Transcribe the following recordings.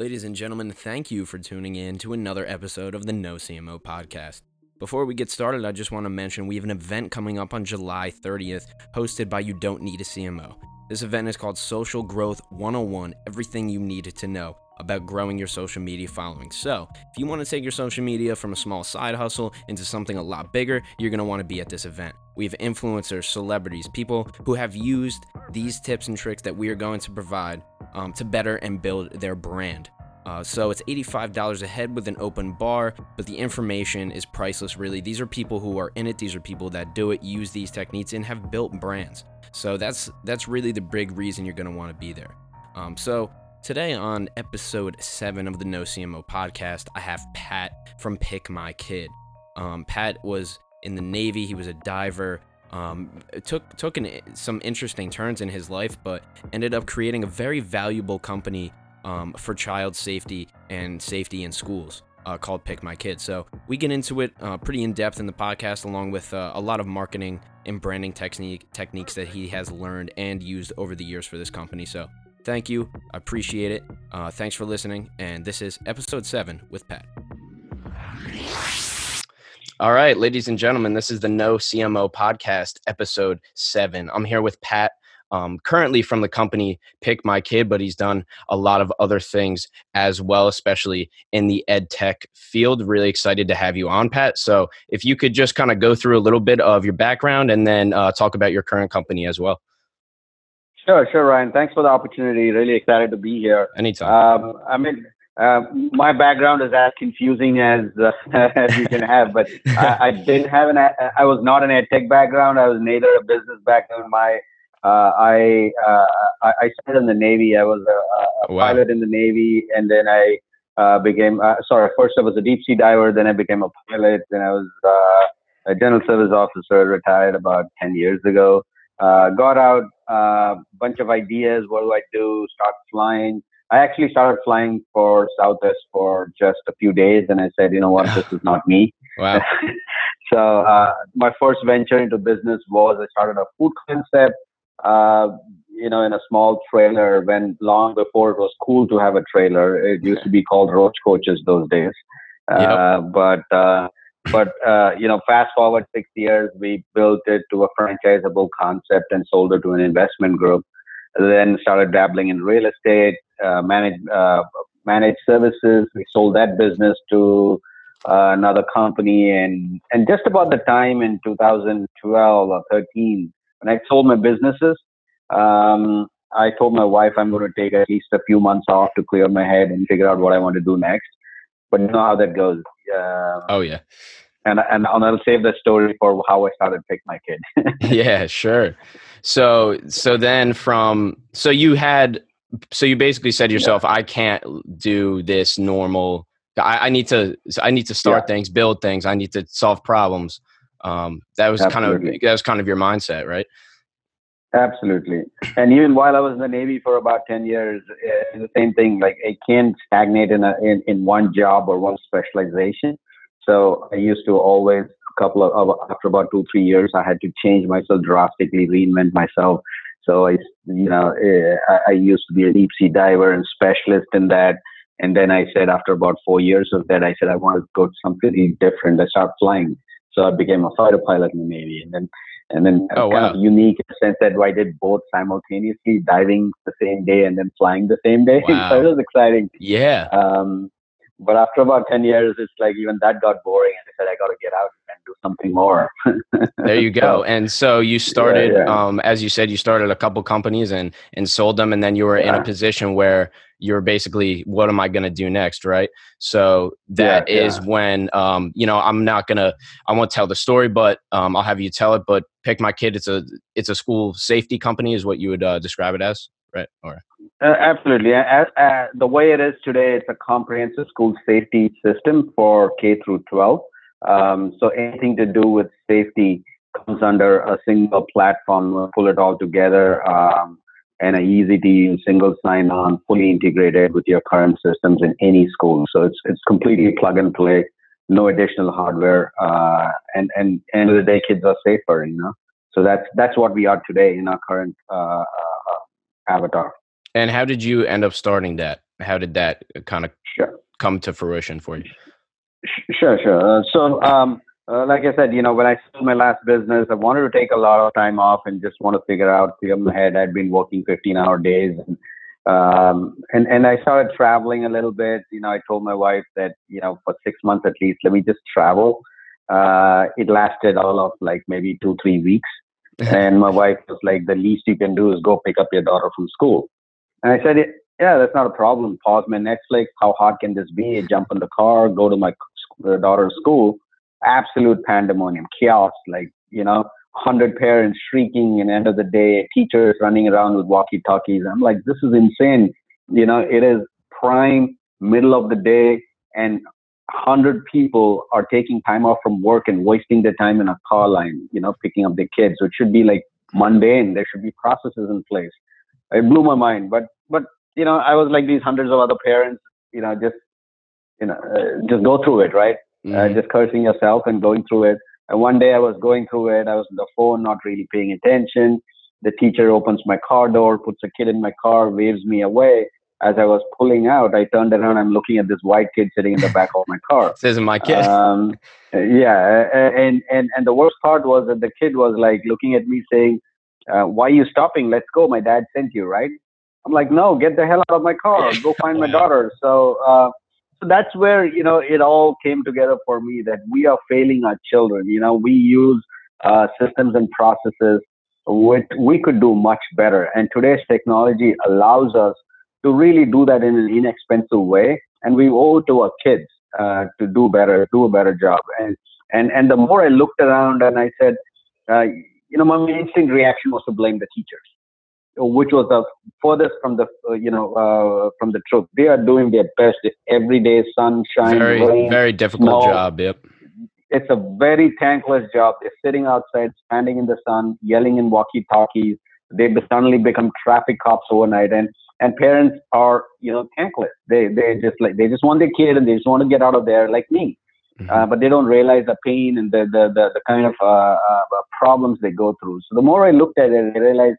Ladies and gentlemen, thank you for tuning in to another episode of the No CMO podcast. Before we get started, I just want to mention we have an event coming up on July 30th hosted by You Don't Need a CMO. This event is called Social Growth 101 Everything You Need to Know about growing your social media following. So, if you want to take your social media from a small side hustle into something a lot bigger, you're going to want to be at this event. We have influencers, celebrities, people who have used these tips and tricks that we are going to provide um, to better and build their brand. Uh, so it's $85 a head with an open bar, but the information is priceless, really. These are people who are in it, these are people that do it, use these techniques, and have built brands. So that's that's really the big reason you're going to want to be there. Um, so today on episode seven of the No CMO podcast, I have Pat from PikMyKid. Um, Pat was in the Navy. He was a diver. Um, took took an, some interesting turns in his life, but ended up creating a very valuable company um, for child safety and safety in schools uh, called PikMyKid. So we get into it uh, pretty in depth in the podcast, along with uh, a lot of marketing and branding technique techniques that he has learned and used over the years for this company. So thank you, I appreciate it. Uh, thanks for listening, and this is episode seven with Pat. All right, ladies and gentlemen, this is the No CMO podcast, episode seven. I'm here with Pat um, currently from the company PikMyKid, but he's done a lot of other things as well, especially in the ed tech field. Really excited to have you on, Pat. So if you could just kind of go through a little bit of your background and then uh, talk about your current company as well. Sure, sure, Ryan. Thanks for the opportunity. Really excited to be here. Anytime. Um, I mean, uh, my background is as confusing as uh, as you can have, but I, I, didn't have an. I was not an ed tech background. I was neither a business background. My uh, I, uh, I, I started in the Navy. I was a, a wow. pilot in the Navy, and then I uh, became uh, sorry. First, I was a deep sea diver. Then I became a pilot. Then I was uh, a general service officer. Retired about ten years ago. Uh, got out a bunch of ideas. What do I do? Start flying. I actually started flying for Southwest for just a few days, and I said, you know what, this is not me. Wow. so uh, my first venture into business was I started a food concept uh, you know, in a small trailer when long before it was cool to have a trailer. It used to be called roach coaches those days. Uh, yep. But, uh, but, uh, you know, fast forward six years, we built it to a franchisable concept and sold it to an investment group. Then started dabbling in real estate, managed, uh, managed services. We sold that business to uh, another company and, and just about the time in 2012 or 13, when I sold my businesses, um, I told my wife I'm going to take at least a few months off to clear my head and figure out what I want to do next. But you know how that goes. Uh, oh yeah. And, and I'll save the story for how I started pick my kid. yeah, sure. So so then from so you had so you basically said to yourself, yeah. I can't do this normal. I, I need to I need to start yeah. things, build things. I need to solve problems. Um, that was Absolutely. kind of that was kind of your mindset, right? Absolutely. And even while I was in the Navy for about ten years, uh, the same thing. Like I can't stagnate in a in, in one job or one specialization. So I used to always a couple of after about two three years, I had to change myself drastically, reinvent myself. So I, you know, eh, I, I used to be a deep sea diver and specialist in that. And then I said, after about four years of that, I said I want to go to something different. I started flying. So I became a fighter pilot in the Navy, and then and then oh, kind wow. of unique in the sense that I did both simultaneously, diving the same day and then flying the same day. Wow. so it was exciting. Yeah. Um, but after about 10 years, it's like even that got boring. And I said, I got to get out something more. there you go. And so you started, yeah, yeah. Um, as you said, you started a couple companies and, and sold them. And then you were yeah. in a position where you're basically, what am I going to do next? Right. So that is when, um, you know, I'm not going to, I won't tell the story, but um, I'll have you tell it. But PikMyKid. It's a, it's a school safety company is what you would uh, describe it as right? Or uh, absolutely. As, uh, the way it is today, it's a comprehensive school safety system for K through 12. Um, so anything to do with safety comes under a single platform. We'll pull it all together um, and an easy to use, single sign on, fully integrated with your current systems in any school. So it's it's completely plug and play, no additional hardware, uh, and and end of the day, kids are safer. You know. So that's that's what we are today in our current uh, uh, avatar. And how did you end up starting that? how did that kind of sure. come to fruition for you? Sure, sure. Uh, so, um, uh, like I said, you know, when I sold my last business, I wanted to take a lot of time off and just want to figure out, clear my head. I'd been working 15 hour days and, um, and, and I started traveling a little bit. You know, I told my wife that, you know, for six months at least, let me just travel. Uh, it lasted all of like maybe two, three weeks. and my wife was like, the least you can do is go pick up your daughter from school. And I said, yeah, that's not a problem. Pause my Netflix. How hard can this be? Jump in the car, go to my daughter's school. Absolute pandemonium, chaos. Like you know, hundred parents shrieking. And end of the day, teachers running around with walkie-talkies. I'm like, this is insane. You know, it is prime middle of the day, and hundred people are taking time off from work and wasting their time in a car line. You know, picking up their kids. So it should be like mundane. There should be processes in place. It blew my mind. But but you know, I was like these hundreds of other parents, you know, just, you know, uh, just go through it, right? Uh, mm-hmm. Just cursing yourself and going through it. And one day I was going through it. I was on the phone, not really paying attention. The teacher opens my car door, puts a kid in my car, waves me away. As I was pulling out, I turned around. I'm looking at this white kid sitting in the back of my car. this isn't my kid. Um, yeah, and and and the worst part was that the kid was like looking at me, saying, uh, "Why are you stopping? Let's go. My dad sent you, right?" I'm like, no, get the hell out of my car. Go find my daughter. So, uh, so that's where you know it all came together for me that we are failing our children. You know, we use uh, systems and processes which we could do much better, and today's technology allows us to really do that in an inexpensive way. And we owe it to our kids uh, to do better, do a better job. And and and the more I looked around, and I said, uh, you know, my instinct reaction was to blame the teachers which was the furthest from the uh, you know uh, from the truth. They are doing their best every day, sunshine, very rain, very difficult snow. job. Yep, it's a very thankless job. They're sitting outside, standing in the sun, yelling in walkie-talkies. They suddenly become traffic cops overnight, and and parents are you know thankless. They they just like they just want their kid and they just want to get out of there, like me. Mm-hmm. Uh, but they don't realize the pain and the the the, the kind of uh, uh, problems they go through. So the more I looked at it, I realized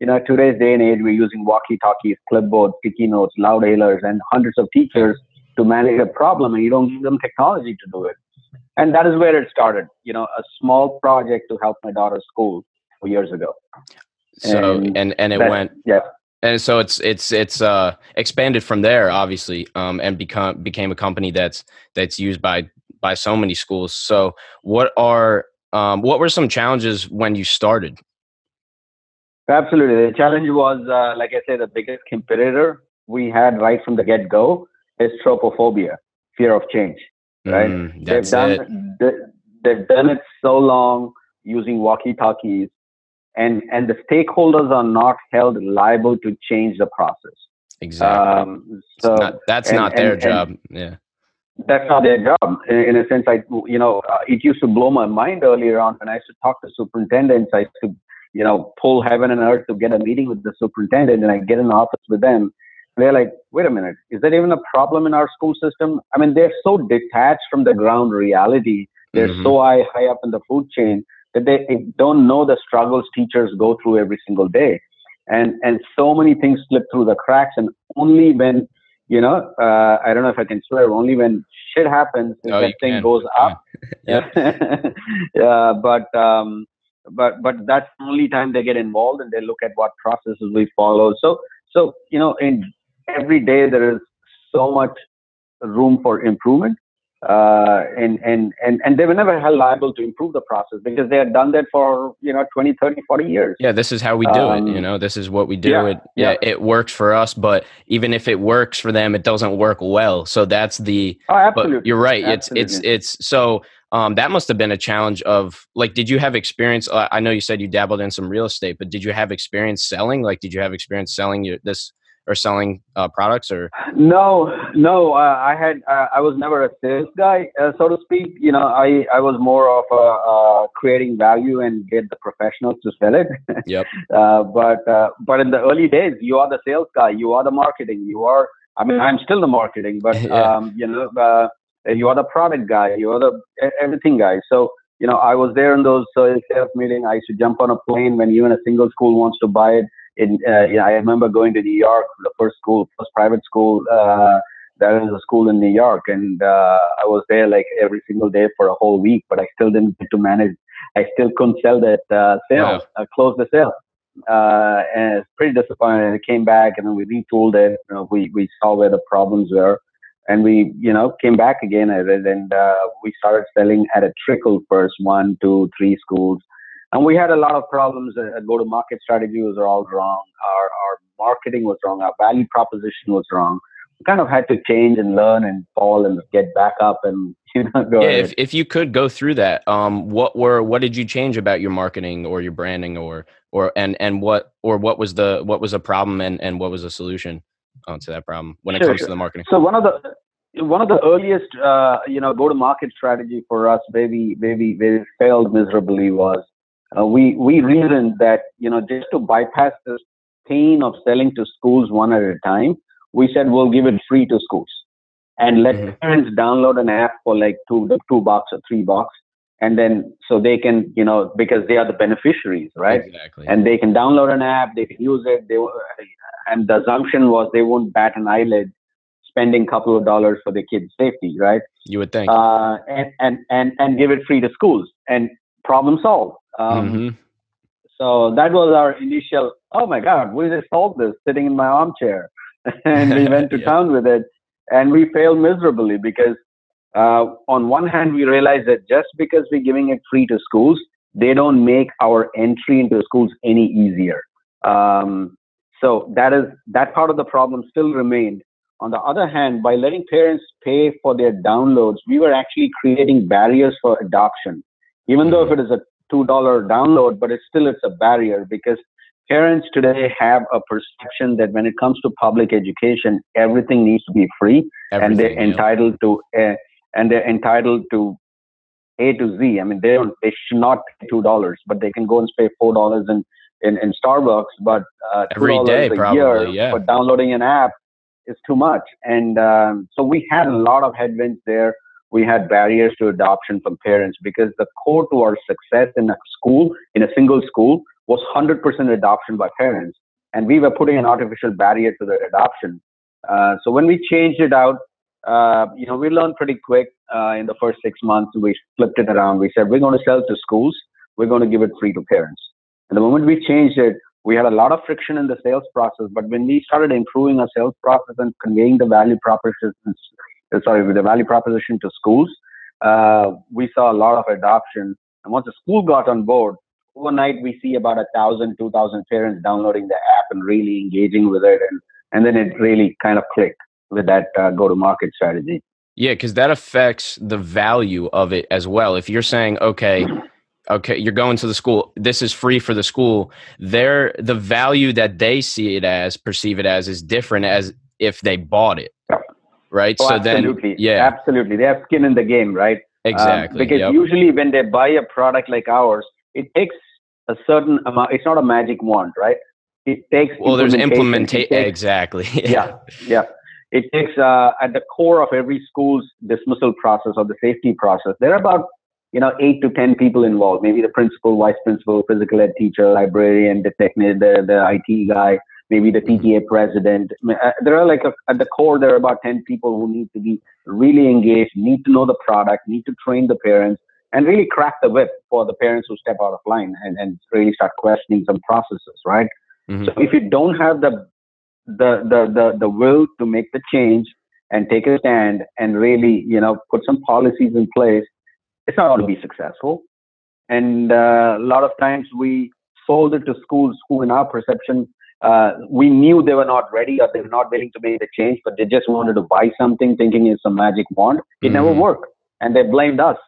you know, today's day and age, we're using walkie-talkies, clipboards, sticky notes, loud hailers, and hundreds of teachers to manage a problem, and you don't give them technology to do it. And that is where it started. You know, a small project to help my daughter's school years ago. So and and, and it that, went yeah. And so it's it's it's uh, expanded from there, obviously, um, and become became a company that's that's used by by so many schools. So, what are um, what were some challenges when you started? Absolutely. The challenge was, uh, like I said, the biggest competitor we had right from the get go is tropophobia, fear of change. Right? Mm, they've done it. they've done it so long using walkie talkies, and and the stakeholders are not held liable to change the process. Exactly. Um, so not, that's and, not their and, job. And yeah. That's not their job. In, in, a sense, I you know uh, it used to blow my mind earlier on when I used to talk to superintendents. I used to you know, pull heaven and earth to get a meeting with the superintendent and I get in the office with them. They're like, wait a minute, is that even a problem in our school system? I mean, they're so detached from the ground reality. They're mm-hmm. so high, high up in the food chain that they don't know the struggles teachers go through every single day. And, and so many things slip through the cracks. And only when, you know, uh, I don't know if I can swear, only when shit happens, oh, that thing can. goes up. yeah. yeah. But, um, but but that's the only time they get involved and they look at what processes we follow so so you know in every day there is so much room for improvement uh, and, and, and, and they were never held liable to improve the process because they had done that for, you know, 20, 30, 40 years. Yeah. This is how we do um, it. You know, this is what we do. Yeah, it, yeah, yeah, it works for us, but even if it works for them, it doesn't work well. So that's the, oh, absolutely. but you're right. Absolutely. It's, it's, it's so, um, that must have been a challenge of like, did you have experience? Uh, I know you said you dabbled in some real estate, but did you have experience selling? Like, did you have experience selling your, this or selling uh, products or? No, no. Uh, I had, uh, I was never a sales guy, uh, so to speak. You know, I, I was more of a, creating value and get the professionals to sell it. Yep. Uh, but, but in the early days, you are the sales guy. You are the marketing. You are. I mean, I'm still the marketing, but yeah. um, you know you are the product guy, you are the everything guy. So, you know, I was there in those sales meetings. I used to jump on a plane when even a single school wants to buy it. in, uh, yeah, I remember going to New York, the first school, first private school. Uh, that was a school in New York, and uh, I was there like every single day for a whole week. But I still didn't get to manage. I still couldn't sell that uh, sale, wow. uh, close the sale, uh, and it's pretty disappointing. And it came back, and then we retooled it. You know, we we saw where the problems were, and we you know came back again at it, and uh, we started selling at a trickle first, one, two, three schools, and we had a lot of problems. Uh, go to market strategy was all wrong. Our our marketing was wrong. Our value proposition was wrong We kind of had to change and learn and fall and get back up and you know go yeah, if, if you could go through that um what were what did you change about your marketing or your branding or or and and what or what was the what was a problem and and what was a solution uh, to that problem when it comes sure. to the marketing so one of the one of the earliest uh, you know go to market strategy for us where we, where we, where we failed miserably was uh, we we reasoned that you know just to bypass this pain of selling to schools one at a time we said we'll give it free to schools and let mm-hmm. parents download an app for like two two bucks or three bucks and then so they can you know because they are the beneficiaries right exactly and they can download an app they can use it they and the assumption was they won't bat an eyelid spending a couple of dollars for the kids safety right? You would think. Uh, and, and and and give it free to schools and problem solved. Um, mm-hmm. so that was our initial oh my god we just solved this sitting in my armchair. And we went to yeah. town with it and we failed miserably because uh, on one hand we realized that just because we're giving it free to schools they don't make our entry into schools any easier. Um, so that is that part of the problem still remained on the other hand by letting parents pay for their downloads we were actually creating barriers for adoption even though if it is a $2 download but it's still it's a barrier because parents today have a perception that when it comes to public education, everything needs to be free, everything, and they're yeah. entitled to uh, and they're entitled to A to Z. I mean, they don't, they should not pay two dollars, but they can go and pay four dollars in, in in Starbucks, but uh, every day a probably, year yeah. for downloading an app is too much. And um, so we had a lot of headwinds there. We had barriers to adoption from parents because the core to our success in a school, in a single school, was 100% adoption by parents. And we were putting an artificial barrier to the adoption. Uh, so when we changed it out, uh, you know, we learned pretty quick uh, in the first six months. We flipped it around. We said, we're going to sell to schools. We're going to give it free to parents. And the moment we changed it, we had a lot of friction in the sales process. But when we started improving our sales process and conveying the value proposition, sorry, the value proposition to schools, uh, we saw a lot of adoption. And once the school got on board, overnight we see about a thousand, two thousand parents downloading the app and really engaging with it, and and then it really kind of clicked with that uh, go-to-market strategy. Yeah, because that affects the value of it as well. If you're saying, okay, okay, you're going to the school, this is free for the school. There, the value that they see it as, perceive it as, is different as if they bought it. Right. Oh, so absolutely. then, yeah, absolutely, they have skin in the game, right? Exactly. Um, because yep. usually when they buy a product like ours, it takes a certain amount. It's not a magic wand, right? It takes well. There's implementation. Exactly. yeah, yeah. It takes uh, at the core of every school's dismissal process or the safety process. There are about you know eight to ten people involved. Maybe the principal, vice principal, physical ed teacher, librarian, the technician, the the IT guy, maybe the PTA mm-hmm. president. Uh, there are like a, at the core there are about ten people who need to be really engaged, need to know the product, need to train the parents, and really crack the whip for the parents who step out of line and, and really start questioning some processes, right? Mm-hmm. So if you don't have the, the the the the will to make the change and take a stand and really you know put some policies in place, it's not going to be successful. And uh, a lot of times we sold it to schools who, in our perception, uh, we knew they were not ready or they were not willing to make the change, but they just wanted to buy something thinking it's a magic wand. It mm-hmm. never worked. And they blamed us.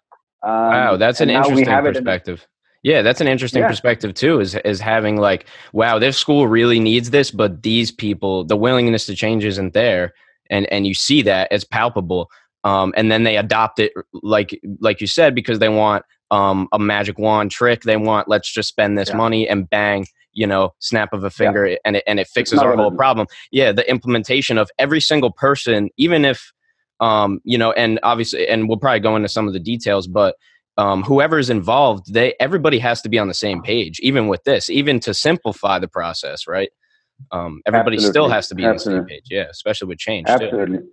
Um, wow, that's an interesting perspective. yeah, that's an interesting yeah. perspective too. Is is having like, wow, this school really needs this, but these people, the willingness to change isn't there, and and you see that it's palpable. Um, and then they adopt it like like you said because they want um, a magic wand trick. They want let's just spend this yeah. money and bang, you know, snap of a finger, yeah. and it and it fixes our whole problem. Yeah, the implementation of every single person, even if um, you know, and obviously, and we'll probably go into some of the details, but um, whoever is involved, they everybody has to be on the same page, even with this, even to simplify the process, right? um, everybody Absolutely. still has to be on the same page. Yeah, especially with change. Too.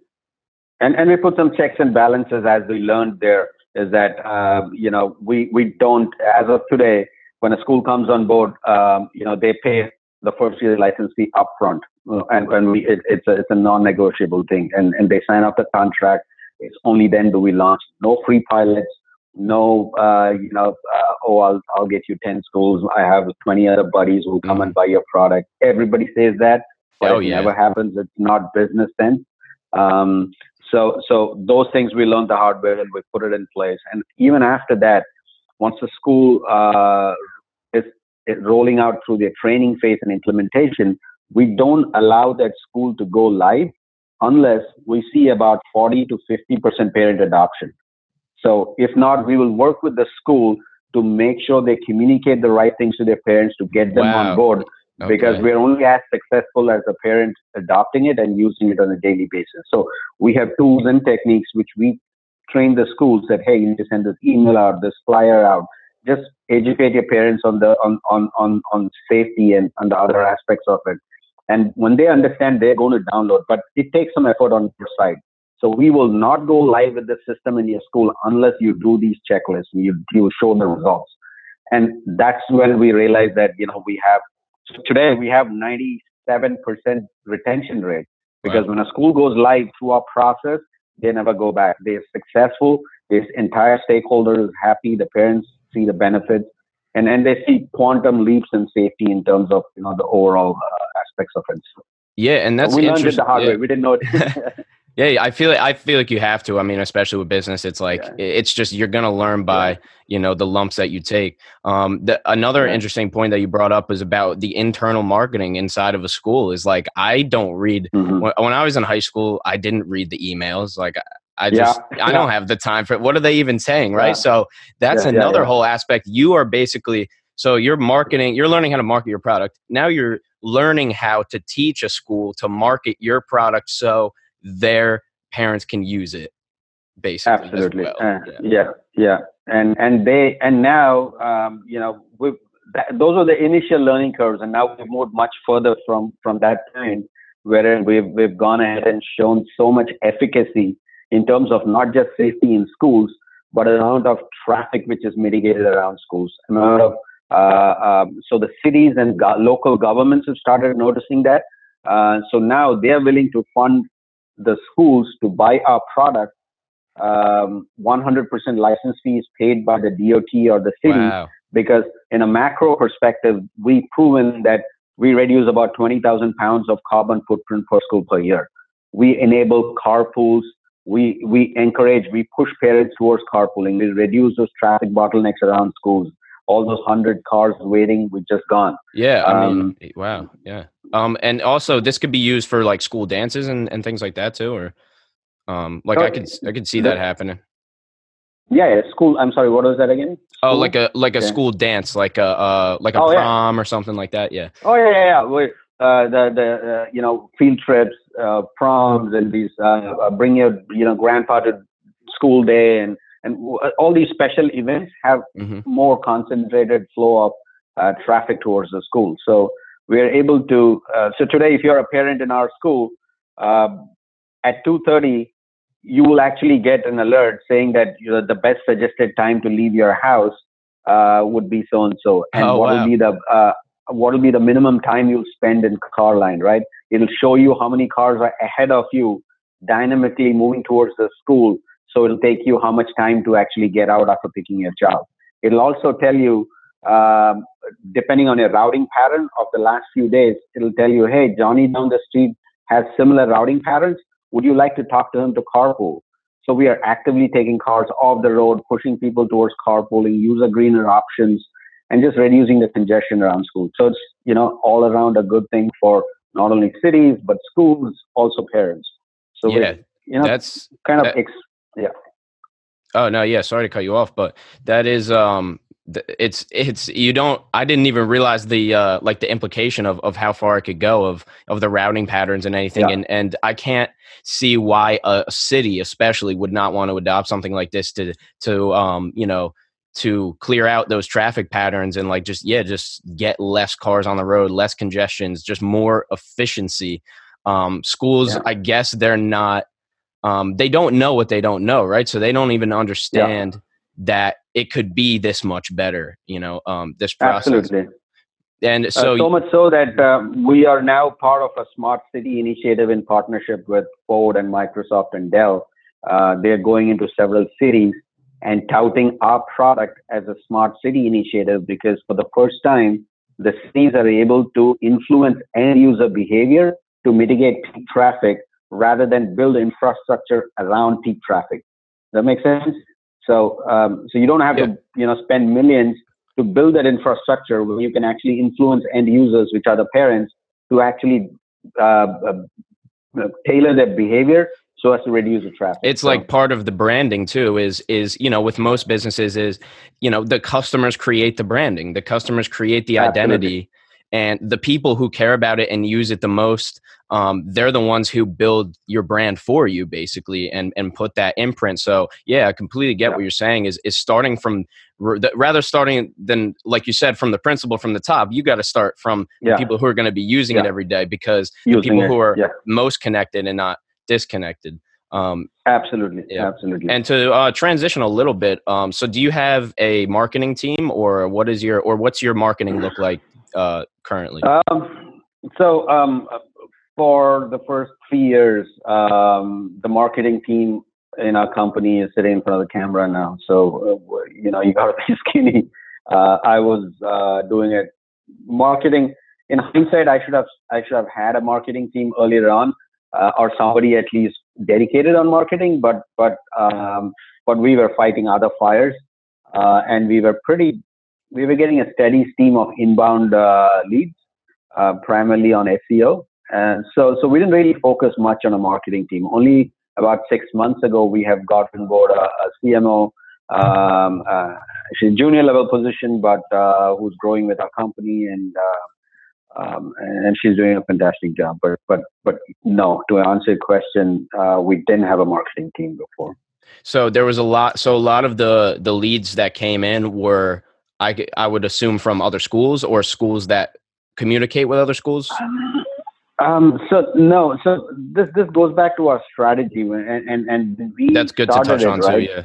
And and we put some checks and balances as we learned there is that um, you know we we don't as of today when a school comes on board um, you know they pay the first year license fee upfront. Uh, and when we it, it's a it's a non-negotiable thing. And and they sign up the contract. It's only then do we launch. No free pilots. No uh, you know uh, oh I'll I'll get you 10 schools. I have 20 other buddies who come and buy your product. Everybody says that but Oh, it never happens. It's not business sense um, so, so those things we learned the hard way and we put it in place. And even after that, once the school uh, is, is rolling out through their training phase and implementation, we don't allow that school to go live unless we see about 40 to 50% parent adoption. So if not, we will work with the school to make sure they communicate the right things to their parents to get them Wow. on board because we're only as successful as the parent adopting it and using it on a daily basis. So we have tools and techniques which we train the schools that hey, you need to send this email out, this flyer out. Just educate your parents on the on on on, on safety and on the other aspects of it. And when they understand, they're going to download. But it takes some effort on your side. So we will not go live with the system in your school unless you do these checklists. You you show the results. And that's when we realize that you know we have so today we have 97% retention rate because Wow. when a school goes live through our process, they never go back. They're successful. This entire stakeholder is happy. The parents see the benefits, and and they see quantum leaps in safety in terms of you know the overall uh, aspects of it. Yeah, and that's we learned it the hard yeah. way. We didn't know it. Yeah, I feel I feel like you have to. I mean, especially with business, it's like Yeah. it's just you're gonna learn by you know the lumps that you take. Um, the, another Yeah. interesting point that you brought up is about the internal marketing inside of a school. Is like I don't read Mhm. when, when I was in high school. I didn't read the emails. Like I- Yeah, just I don't have the time for it. What are they even saying, right? Yeah. So that's Yeah, yeah, another yeah. whole aspect. You are basically so you're marketing. You're learning how to market your product. Now you're learning how to teach a school to market your product so their parents can use it basically as absolutely well. Uh, Yeah. yeah yeah and and they and now um, you know we those are the initial learning curves and now we've moved much further from from that point wherein we've we've gone ahead and shown so much efficacy in terms of not just safety in schools but the amount of traffic which is mitigated around schools amount of uh, um, so the cities and go- local governments have started noticing that uh, so now they're willing to fund the schools to buy our product um, 100% license fees paid by the DOT or the city Wow. because in a macro perspective, we've proven that we reduce about 20,000 pounds of carbon footprint per school per year. We enable carpools. We, we encourage, we push parents towards carpooling. We reduce those traffic bottlenecks around schools. All those 100 cars waiting, we've just gone. Yeah, I mean, Um, eh, wow, yeah. Um, and also this could be used for like school dances and, and things like that too, or um, like I Oh, could I could see that happening. Yeah, yeah, school. I'm sorry, what was that again? Oh, like a like a Yeah. school dance, like a uh like a Oh, yeah. prom or something like that. Yeah. Oh yeah, yeah, yeah. We, uh, the the uh, you know field trips, uh, proms, and these uh, uh, bring your you know grandpa to school day, and and w- uh, all these special events have hmm more concentrated flow of uh, traffic towards the school. So we are able to. Uh, so today, if you're a parent in our school, um, at two thirty, you will actually get an alert saying that you know, the best suggested time to leave your house uh, would be so and so, and Oh, what wow. will be the uh, what will be the minimum time you'll spend in car line, right? It'll show you how many cars are ahead of you, dynamically moving towards the school. So it'll take you how much time to actually get out after picking your child. It'll also tell you, um, depending on your routing pattern of the last few days, it'll tell you, hey, Johnny down the street has similar routing patterns. Would you like to talk to him to carpool? So we are actively taking cars off the road, pushing people towards carpooling, user greener options, and just reducing the congestion around schools. So it's you know all around a good thing for not only cities but schools, also parents. So Yeah, you know, That's kind of that- ex- oh no, yeah. Sorry to cut you off, but that is um, it's it's you don't. I didn't even realize the uh like the implication of of how far it could go of of the routing patterns and anything, Yeah. and and I can't see why a city especially would not want to adopt something like this to to um you know to clear out those traffic patterns and like just yeah just get less cars on the road less congestions just more efficiency um, schools yeah. i guess they're not um, they don't know what they don't know right so they don't even understand yeah. that it could be this much better you know um, this process Absolutely. and uh, so uh, so much so that uh, we are now part of a smart city initiative in partnership with ford and microsoft and dell uh, they're going into several cities and touting our product as a smart city initiative because for the first time, the cities are able to influence end user behavior to mitigate traffic rather than build infrastructure around peak traffic. Does that make sense? So, um, so you don't have yeah. to, you know, spend millions to build that infrastructure where you can actually influence end users, which are the parents, to actually uh, uh, tailor their behavior so as to reduce the traffic. It's so, like part of the branding too. Is is you know with most businesses is you know the customers create the branding, the customers create the identity, absolutely. And the people who care about it and use it the most. Um, they're the ones who build your brand for you basically and and put that imprint so yeah i completely get yeah. what you're saying is is starting from rather starting than like you said from the principal from the top you got to start from yeah. people who are going to be using yeah. it every day because the people it. who are most connected and not disconnected. Um, absolutely, absolutely. And to uh, transition a little bit, um, so do you have a marketing team, or what is your, or what's your marketing look like uh, currently? Um, so um, for the first three years, um, the marketing team in our company is sitting in front of the camera now. So uh, you know, you got to be skinny. Uh, I was uh, doing it marketing. In hindsight, I should have I should have had a marketing team earlier on uh, or somebody at least dedicated on marketing, but but um, but we were fighting other fires, uh, and we were pretty we were getting a steady stream of inbound uh, leads, uh, primarily on SEO, and so so we didn't really focus much on a marketing team. Only about six months ago, we have gotten board a, a CMO. Um, uh, she's a junior level position, but uh, who's growing with our company and um, and she's doing a fantastic job. But but but no, to answer your question, uh, we didn't have a marketing team before. So there was a lot. So a lot of the the leads that came in were I I would assume from other schools or schools that communicate with other schools. Um, so no, so this this goes back to our strategy, and and and we that's good to touch it, on right? too. Yeah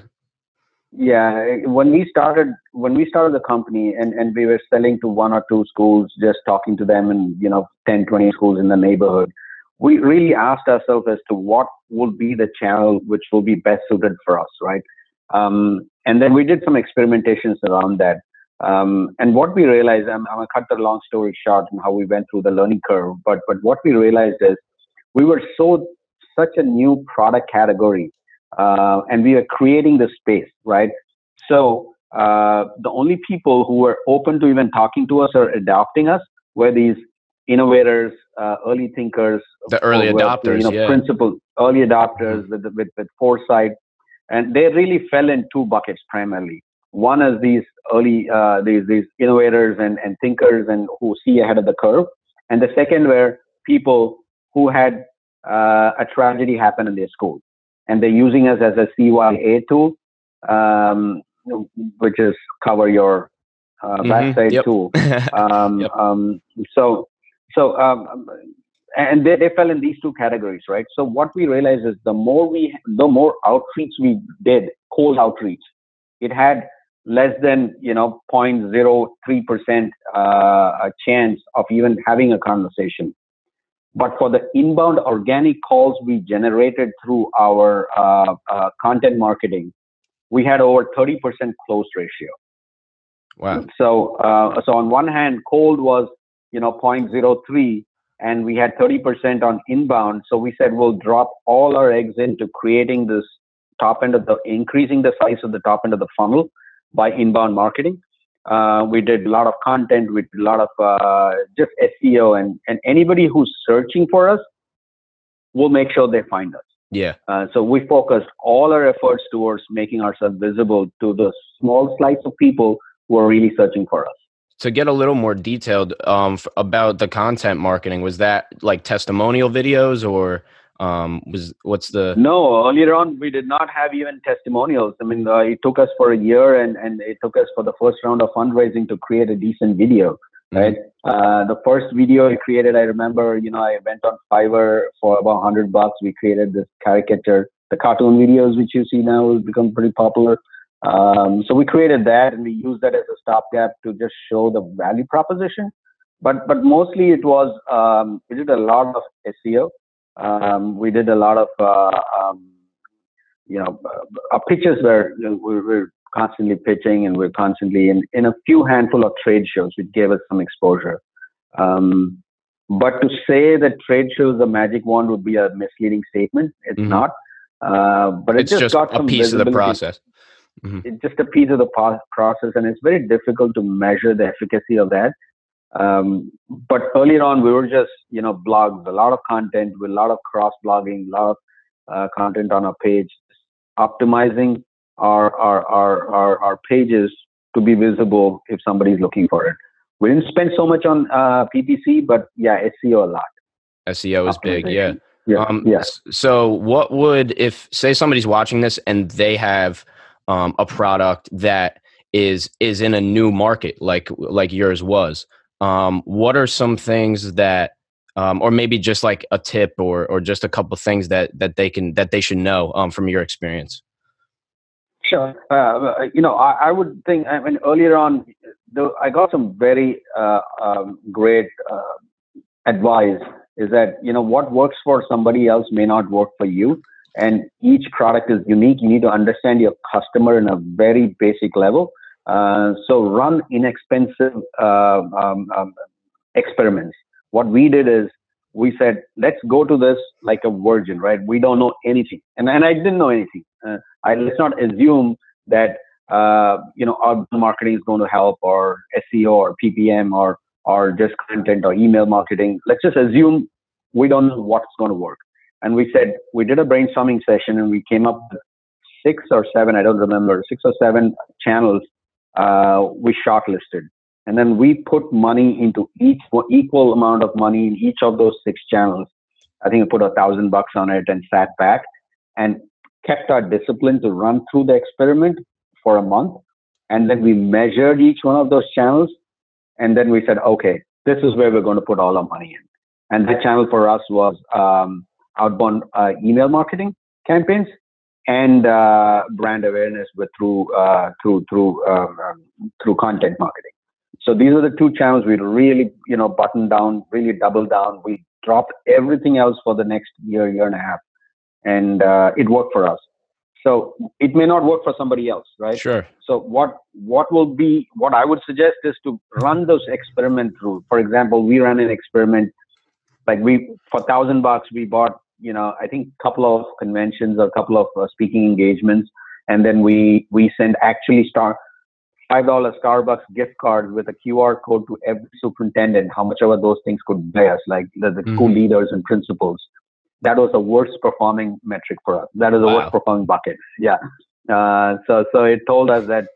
yeah when we started when we started the company and and we were selling to one or two schools just talking to them and you know 10 20 schools in the neighborhood we really asked ourselves as to what would be the channel which will be best suited for us right um, and then we did some experimentations around that um, and what we realized I'm, I'm going to cut the long story short and how we went through the learning curve but but what we realized is we were so such a new product category uh, and we are creating the space, right? So uh, the only people who were open to even talking to us or adopting us were these innovators, uh, early thinkers, the early adopters, you know, yeah. principal early adopters with, with with foresight, and they really fell in two buckets primarily. One is these early uh, these these innovators and, and thinkers and who see ahead of the curve, and the second were people who had uh, a tragedy happen in their school and they're using us as a CYA tool, um, which is cover your uh, mm-hmm. backside yep. tool. Um, yep. um, so, so, um, and they, they fell in these two categories, right? So what we realized is the more we, the more outreach we did, cold outreach, it had less than you know 0.03 percent uh, chance of even having a conversation. But for the inbound organic calls we generated through our uh, uh, content marketing, we had over 30% close ratio. Wow. So, uh, so on one hand, cold was, you know, 0.03 and we had 30% on inbound. So we said we'll drop all our eggs into creating this top end of the, increasing the size of the top end of the funnel by inbound marketing. Uh, we did a lot of content, with a lot of uh, just SEO, and and anybody who's searching for us, we'll make sure they find us. Yeah. Uh, so we focused all our efforts towards making ourselves visible to the small slice of people who are really searching for us. To get a little more detailed um, f- about the content marketing, was that like testimonial videos or Um, was what's the no earlier on we did not have even testimonials. I mean, uh, it took us for a year, and and it took us for the first round of fundraising to create a decent video. Mm-hmm. Right. Uh, the first video I created, I remember, you know, I went on Fiverr for about hundred bucks. We created this caricature, the cartoon videos which you see now has become pretty popular. Um, so we created that and we used that as a stopgap to just show the value proposition. But but mostly it was um, we did a lot of SEO. Um, we did a lot of uh, um, you know uh, pitches where you know, we were constantly pitching and we're constantly in in a few handful of trade shows, which gave us some exposure. Um, but to say that trade shows a magic wand would be a misleading statement. It's mm-hmm. not. Uh, but it it's just, just got a piece of the process. Mm-hmm. It's just a piece of the process, and it's very difficult to measure the efficacy of that. Um, but earlier on, we were just you know blogs, a lot of content with a lot of cross blogging, a lot of uh, content on our page, optimizing our, our our our our pages to be visible if somebody's looking for it. We didn't spend so much on uh, PPC, but yeah, SEO a lot. SEO is big, yeah. Yeah. Um, yes. So, what would if say somebody's watching this and they have um, a product that is is in a new market like like yours was? Um, what are some things that, um, or maybe just like a tip or or just a couple things that that they can that they should know um, from your experience? Sure. Uh, you know, I, I, would think. I mean, earlier on, I got some very uh, um, great uh, advice is that you know what works for somebody else may not work for you and each product is unique you need to understand your customer in a very basic level uh, so run inexpensive uh, um, um, experiments what we did is we said let's go to this like a virgin right we don't know anything and, and i didn't know anything uh, I, let's not assume that uh, you know our marketing is going to help or seo or ppm or or just content or email marketing. Let's just assume we don't know what's going to work. And we said, we did a brainstorming session and we came up with six or seven, I don't remember, six or seven channels uh, we shortlisted. And then we put money into each equal amount of money in each of those six channels. I think we put a thousand bucks on it and sat back and kept our discipline to run through the experiment for a month. And then we measured each one of those channels and then we said, okay, this is where we're going to put all our money in. And that channel for us was um, outbound uh, email marketing campaigns and uh, brand awareness with through uh, through through um, um, through content marketing. So these are the two channels we really you know button down, really double down. We dropped everything else for the next year, year and a half, and uh, it worked for us. So it may not work for somebody else, right? Sure. So what what will be what I would suggest is to run those experiment through. For example, we ran an experiment like we for thousand bucks we bought you know I think a couple of conventions or a couple of uh, speaking engagements, and then we we send actually star five dollar Starbucks gift cards with a QR code to every superintendent, how much ever those things could buy us, like the, the mm-hmm. school leaders and principals that was the worst performing metric for us. That is the wow. worst performing bucket. Yeah. Uh, so so it told us that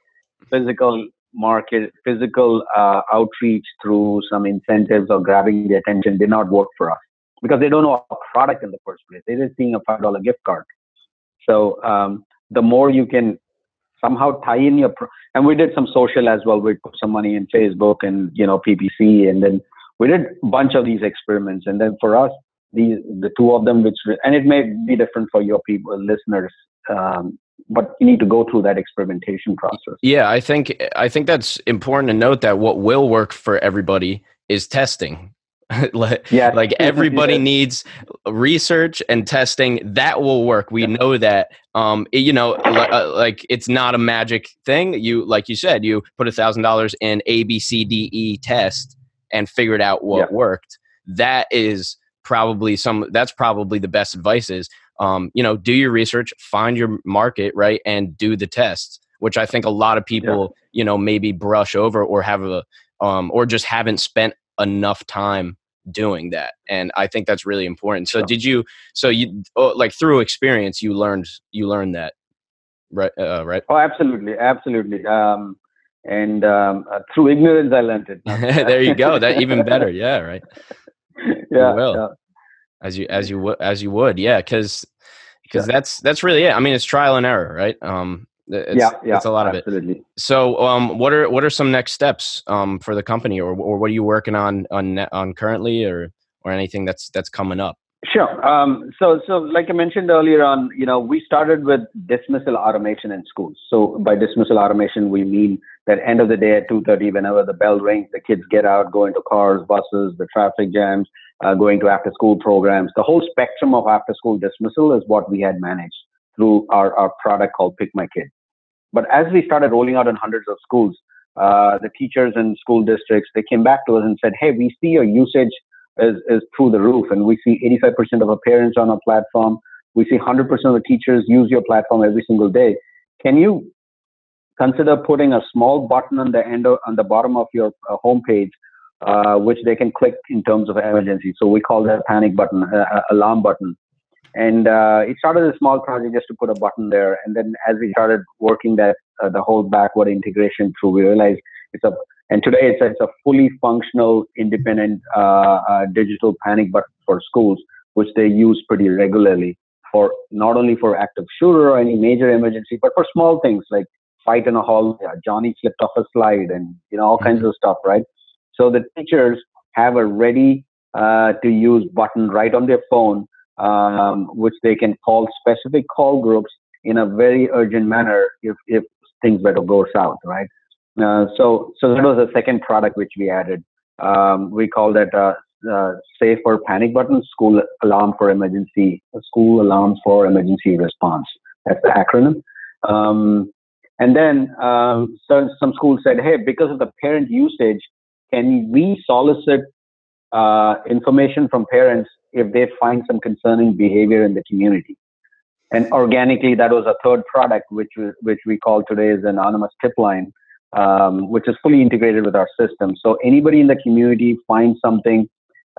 physical market, physical uh, outreach through some incentives or grabbing the attention did not work for us because they don't know a product in the first place. They're just seeing a five dollar gift card. So um, the more you can somehow tie in your pro- and we did some social as well. We put some money in Facebook and you know PPC, and then we did a bunch of these experiments. And then for us, these the two of them which and it may be different for your people listeners um, but you need to go through that experimentation process yeah i think i think that's important to note that what will work for everybody is testing like, yeah. like everybody yeah. needs research and testing. That will work. We yeah. know that. Um you know like, uh, like, it's not a magic thing. You like you said you put a thousand dollars in a b c d e test and figured out what worked. That is probably some that's probably the best advice is um, you know do your research find your market right and do the tests which i think a lot of people you know maybe brush over or have a um, or just haven't spent enough time doing that and i think that's really important. So did you so you oh, like through experience you learned you learned that right uh, right? Oh absolutely absolutely um, and um, uh, through ignorance i learned it there you go that even better yeah right. Yeah, yeah. as you as you would as you would yeah because because sure. that's that's really it i mean it's trial and error right? Um it's, yeah yeah it's a lot absolutely. of it so um what are what are some next steps um for the company or or what are you working on on on currently or or anything that's that's coming up Sure. Um, so, so like I mentioned earlier on, you know, we started with dismissal automation in schools. So by dismissal automation, we mean that end of the day at 2.30, whenever the bell rings, the kids get out, go into cars, buses, the traffic jams, uh, going to after school programs. The whole spectrum of after school dismissal is what we had managed through our, our product called PikMyKid. But as we started rolling out in hundreds of schools, uh, the teachers and school districts, they came back to us and said, hey, we see your usage is, is through the roof. And we see 85% of our parents on our platform. We see 100% of the teachers use your platform every single day. Can you consider putting a small button on the end of, on the bottom of your uh, homepage, uh, which they can click in terms of emergency. So we call that panic button, uh, uh, alarm button. And uh, it started a small project just to put a button there. And then as we started working that uh, the whole backward integration through, we realized it's a and today it's a, it's a fully functional, independent uh, uh, digital panic button for schools, which they use pretty regularly for not only for active shooter or any major emergency, but for small things like fight in a hall. Yeah, Johnny slipped off a slide, and you know all kinds of stuff, right? So the teachers have a ready uh, to use button right on their phone, um, which they can call specific call groups in a very urgent manner if if things better go south, right? Uh, so, so that was the second product which we added. Um, we call that uh, uh, SAFER panic button, school alarm for emergency, school alarms for emergency response. That's the acronym. Um, and then um, so some schools said, hey, because of the parent usage, can we solicit uh, information from parents if they find some concerning behavior in the community? And organically, that was a third product, which which we call today is anonymous tip line, um, which is fully integrated with our system. So anybody in the community finds something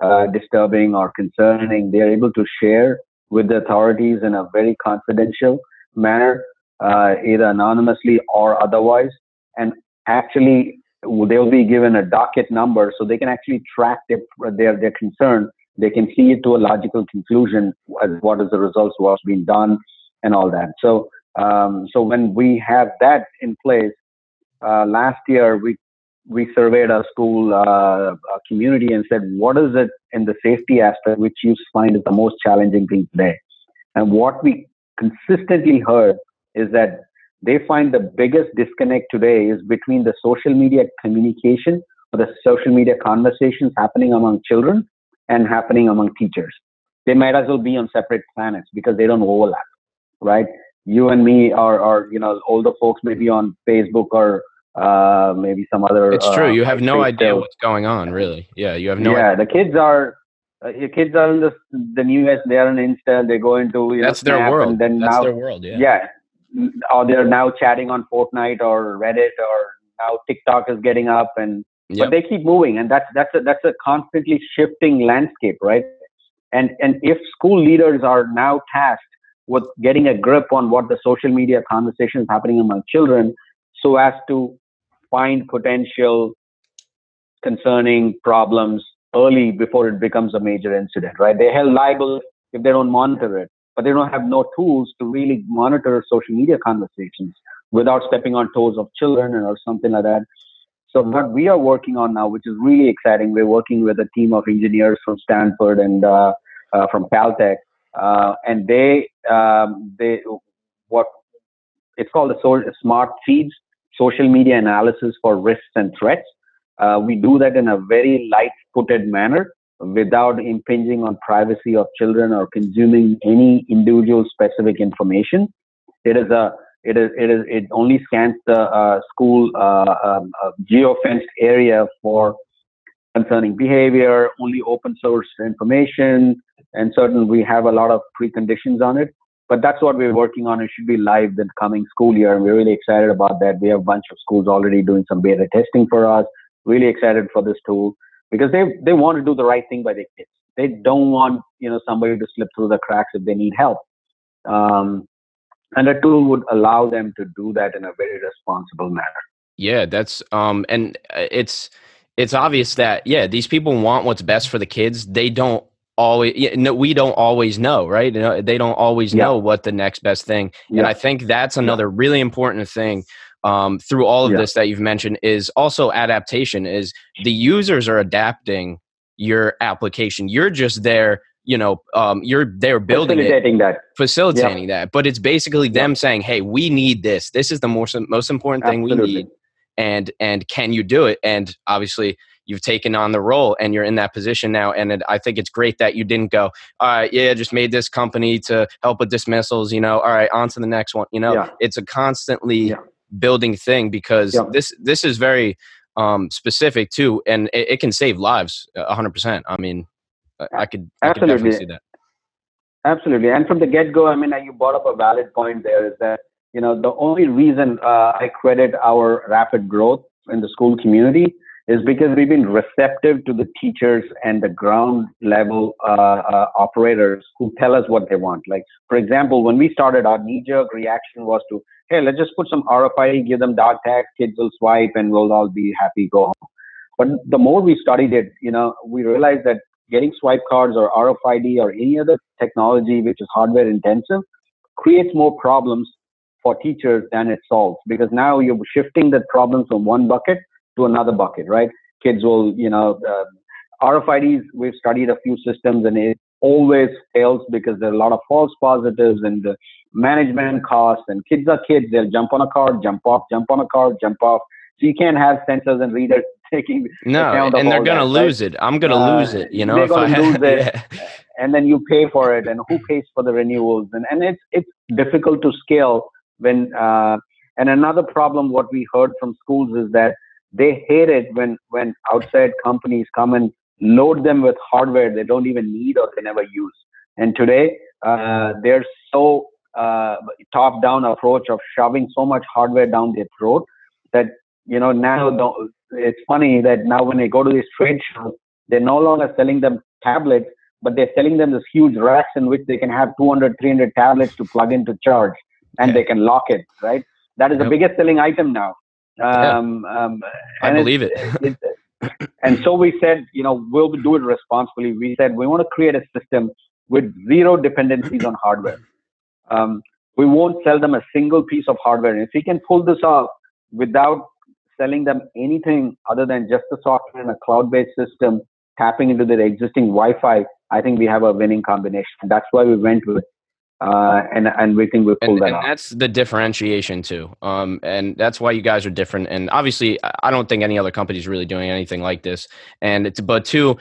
uh, disturbing or concerning, they're able to share with the authorities in a very confidential manner, uh, either anonymously or otherwise. And actually, they'll be given a docket number so they can actually track their, their, their concern. They can see it to a logical conclusion as what is the results, what's been done, and all that. So, um, so when we have that in place, uh, last year we we surveyed our school uh, community and said, what is it in the safety aspect which you find is the most challenging thing today? And what we consistently heard is that they find the biggest disconnect today is between the social media communication or the social media conversations happening among children and happening among teachers. They might as well be on separate planets because they don't overlap, right? You and me are, are you know, older folks maybe on Facebook or uh, maybe some other. It's true. Uh, you have no idea what's going on, really. Yeah, you have no. Yeah, idea. the kids are. Uh, your kids are in the the newest. They are on Insta. They go into you that's know, their world. And then that's now, their world. Yeah. Yeah. Or they're now chatting on Fortnite or Reddit or now TikTok is getting up and yep. but they keep moving and that's that's a that's a constantly shifting landscape, right? And and if school leaders are now tasked with getting a grip on what the social media conversations happening among children, so as to find potential concerning problems early before it becomes a major incident, right? They're held liable if they don't monitor it, but they don't have no tools to really monitor social media conversations without stepping on toes of children or something like that. So what we are working on now, which is really exciting, we're working with a team of engineers from Stanford and uh, uh, from Caltech, uh, and they um, they what it's called the smart feeds social media analysis for risks and threats. Uh, we do that in a very light-footed manner without impinging on privacy of children or consuming any individual specific information. It is a it is it is it only scans the uh, school uh, um, uh, geofenced area for concerning behavior, only open source information, and certainly we have a lot of preconditions on it. But that's what we're working on. It should be live the coming school year, and we're really excited about that. We have a bunch of schools already doing some beta testing for us. Really excited for this tool because they they want to do the right thing by their kids. They don't want you know somebody to slip through the cracks if they need help. Um, and a tool would allow them to do that in a very responsible manner. Yeah, that's um, and uh, it's it's obvious that yeah, these people want what's best for the kids. They don't always no we don't always know right you know, they don't always Yeah. know what the next best thing and i think that's another really important thing um, through all of Yeah. this that you've mentioned is also adaptation is the users are adapting your application you're just there you know um, you're they're building it Facilitating that. facilitating that but it's basically them saying hey we need this this is the most most important thing we Absolutely. need and and can you do it and obviously you've taken on the role and you're in that position now and it, i think it's great that you didn't go all right yeah just made this company to help with dismissals you know all right on to the next one you know Yeah. it's a constantly Yeah. building thing because Yeah. this this is very um specific too and it, it can save lives a 100% i mean I- i could i could definitely Absolutely. see that Absolutely. And from the get go, I mean, you brought up a valid point there is that, you know, the only reason uh, I credit our rapid growth in the school community is because we've been receptive to the teachers and the ground level uh, uh, operators who tell us what they want. Like, for example, when we started, our knee jerk reaction was to, hey, let's just put some RFID, give them dog tags, kids will swipe, and we'll all be happy, go home. But the more we studied it, you know, we realized that getting swipe cards or RFID or any other technology which is hardware intensive creates more problems for teachers than it solves because now you're shifting the problem from one bucket to another bucket, right? Kids will, you know, uh, RFIDs, we've studied a few systems and it always fails because there are a lot of false positives and the management costs and kids are kids. They'll jump on a card, jump off, jump on a card, jump off. So you can't have sensors and readers taking no and they're gonna that, right? lose it i'm gonna Uh, lose it you know they're if gonna had- lose it. yeah. and then you pay for it and who pays for the renewals and, and it's it's difficult to scale when uh, and another problem what we heard from schools is that they hate it when when outside companies come and load them with hardware they don't even need or they never use and today uh, they're so uh, top down approach of shoving so much hardware down their throat that you know now the, it's funny that now when they go to these trade shows they're no longer selling them tablets but they're selling them this huge racks in which they can have 200 300 tablets to plug into charge and Yeah. they can lock it right that is the biggest selling item now um, um, i and it's- believe it it- and so we said, you know, we'll do it responsibly. We said we want to create a system with zero dependencies on hardware. Um, we won't sell them a single piece of hardware. And if we can pull this off without selling them anything other than just the software and a cloud-based system tapping into their existing Wi-Fi, I think we have a winning combination. That's why we went with, uh, and and we think we pull and, that and off. that's the differentiation too. Um, and that's why you guys are different. And obviously I- don't think any other company is really doing anything like this. And it's but two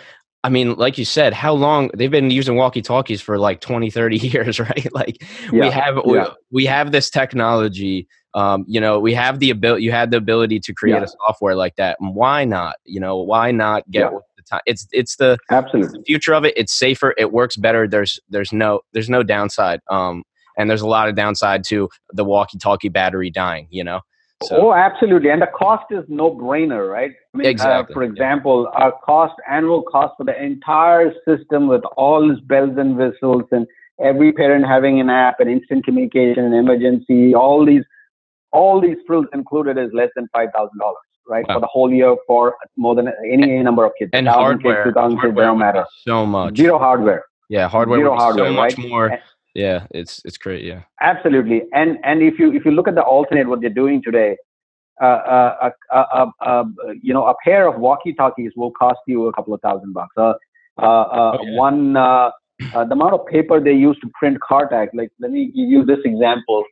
i mean like you said how long they've been using walkie talkies for like 20 30 years right? Like we Yeah, have we, we have this technology um, you know we have the ability you had the ability to create Yeah. a software like that why not you know why not get Yeah. with the time it's it's the Absolutely. the future of it it's safer it works better there's there's no there's no downside um and there's a lot of downside to the walkie talkie battery dying you know so Oh, absolutely. And the cost is no brainer, right? I mean, Exactly, Uh, for yeah. example, our cost, annual cost for the entire system with all its bells and whistles and every parent having an app and instant communication and emergency, all these, all these frills included is less than $5,000, right? Wow. For the whole year for more than any any number of kids. and hardware, kids, 2,000 kids, hardware don't matter. so much Zero hardware. yeah hardware zero hardware, so much right? more And- yeah it's it's great yeah Absolutely, and and if you if you look at the alternate, what they're doing today, uh, uh, uh, uh, uh, you know, a pair of walkie-talkies will cost you a couple of thousand bucks. Uh, uh, uh, Oh. One, uh, uh, the amount of paper they use to print car. Like, let me give you this example.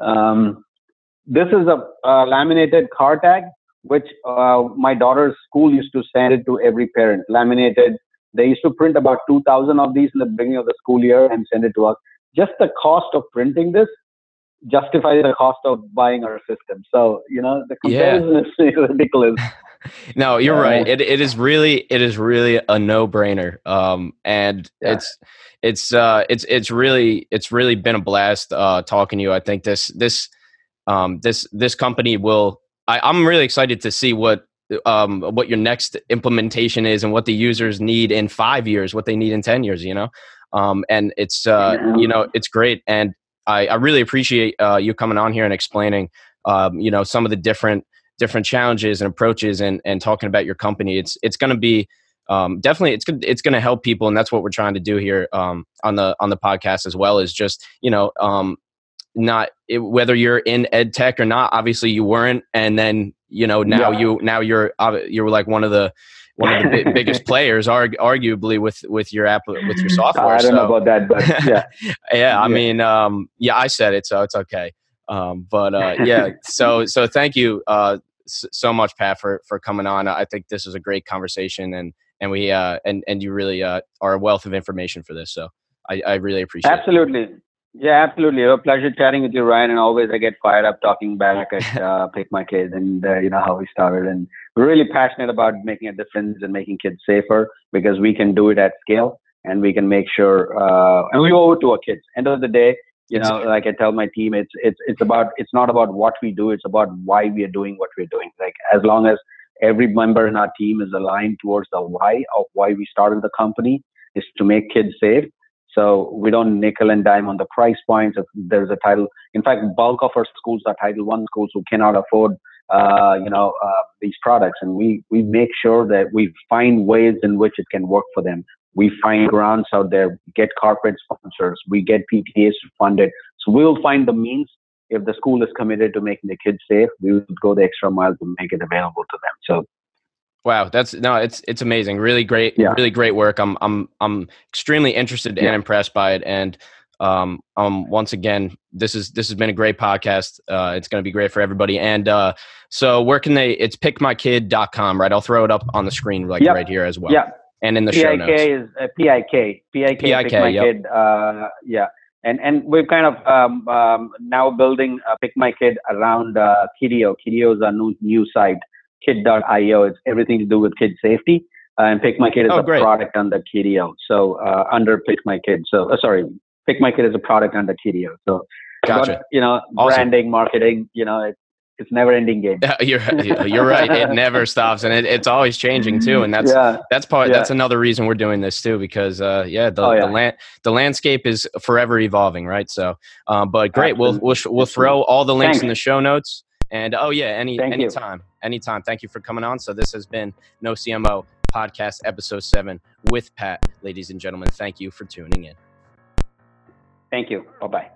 Um, this is a, uh laminated car tag, which uh, my daughter's school used to send it to every parent. Laminated. They used to print about 2,000 of these in the beginning of the school year and send it to us just the cost of printing this justifies the cost of buying our system. So, you know, the Yeah. comparison is ridiculous. no you're Yeah. right it, it is really it is really a no-brainer um and Yeah. it's it's uh it's it's really it's really been a blast uh talking to you i think this this um this this company will I, i'm really excited to see what um what your next implementation is and what the users need in five years what they need in 10 years you know um and it's uh Yeah. you know it's great and i i really appreciate uh you coming on here and explaining um you know some of the different different challenges and approaches and and talking about your company it's it's going to be um, definitely it's it's going to help people, and that's what we're trying to do here um, on the on the podcast as well. Is just you know um, not it, whether you're in ed tech or not. Obviously, you weren't, and then you know now Yeah. you now you're you're like one of the one of the bi- biggest players, arg- arguably with with your app with your software. I don't know about that, but yeah. yeah, I Yeah. mean, um, yeah, I said it, so it's okay. Um, but uh, yeah, so so thank you uh, so much, Pat, for for coming on. I think this is a great conversation, and and we uh, and and you really uh, are a wealth of information for this. So I, I really appreciate it. Absolutely. Yeah, absolutely. A pleasure chatting with you, Ryan. And always I get fired up talking back at uh, PikMyKid and uh, you know how we started. And we're really passionate about making a difference and making kids safer because we can do it at scale and we can make sure. Uh, and we owe it to our kids. End of the day, you know, like I tell my team, it's it's it's about it's not about what we do. It's about why we are doing what we're doing. Like as long as every member in our team is aligned towards the why of why we started the company is to make kids safe so we don't nickel and dime on the price points. There's a title, in fact, bulk of our schools are Title One schools who cannot afford, uh, you know, uh, these products, and we we make sure that we find ways in which it can work for them. We find grants out there, get corporate sponsors, we get PTAs to fund it. So we'll find the means. If the school is committed to making the kids safe, we will go the extra mile to make it available to them. So Wow, that's no, it's it's amazing. Really great, Yeah. really great work. I'm I'm I'm extremely interested and impressed by it. And um um once again, this is this has been a great podcast. Uh, it's going to be great for everybody. And uh, so where can they? It's pikmykid.com, right? I'll throw it up on the screen like Yep. right here as well. yeah, and in the show PIK notes. is uh, PIK. PIK, PIK, Pick My yep. Kid. Uh, yeah, and and we're kind of um, um, now building uh, PikMyKid around uh, Kidio. Is our new new site, kid.io. It's everything to do with kid safety. Uh, and PikMyKid is Oh, a great. product under Kidio. So uh, under PikMyKid. So uh, sorry, PikMyKid is a product under Kidio. So Gotcha. but, you know, Awesome. branding, marketing. You know, it's it's never ending game. You're you're right. It never stops, and it, it's always changing too. And that's yeah. that's part. Yeah. That's another reason we're doing this too, because uh, yeah, the Oh, yeah. the land the landscape is forever evolving, right? So, um, but great. We'll we'll we'll throw all the links in the show notes. And oh yeah, any Thank you. anytime, anytime. Thank you for coming on. So this has been No CMO podcast episode seven with Pat, ladies and gentlemen. Thank you for tuning in. Thank you. Bye bye.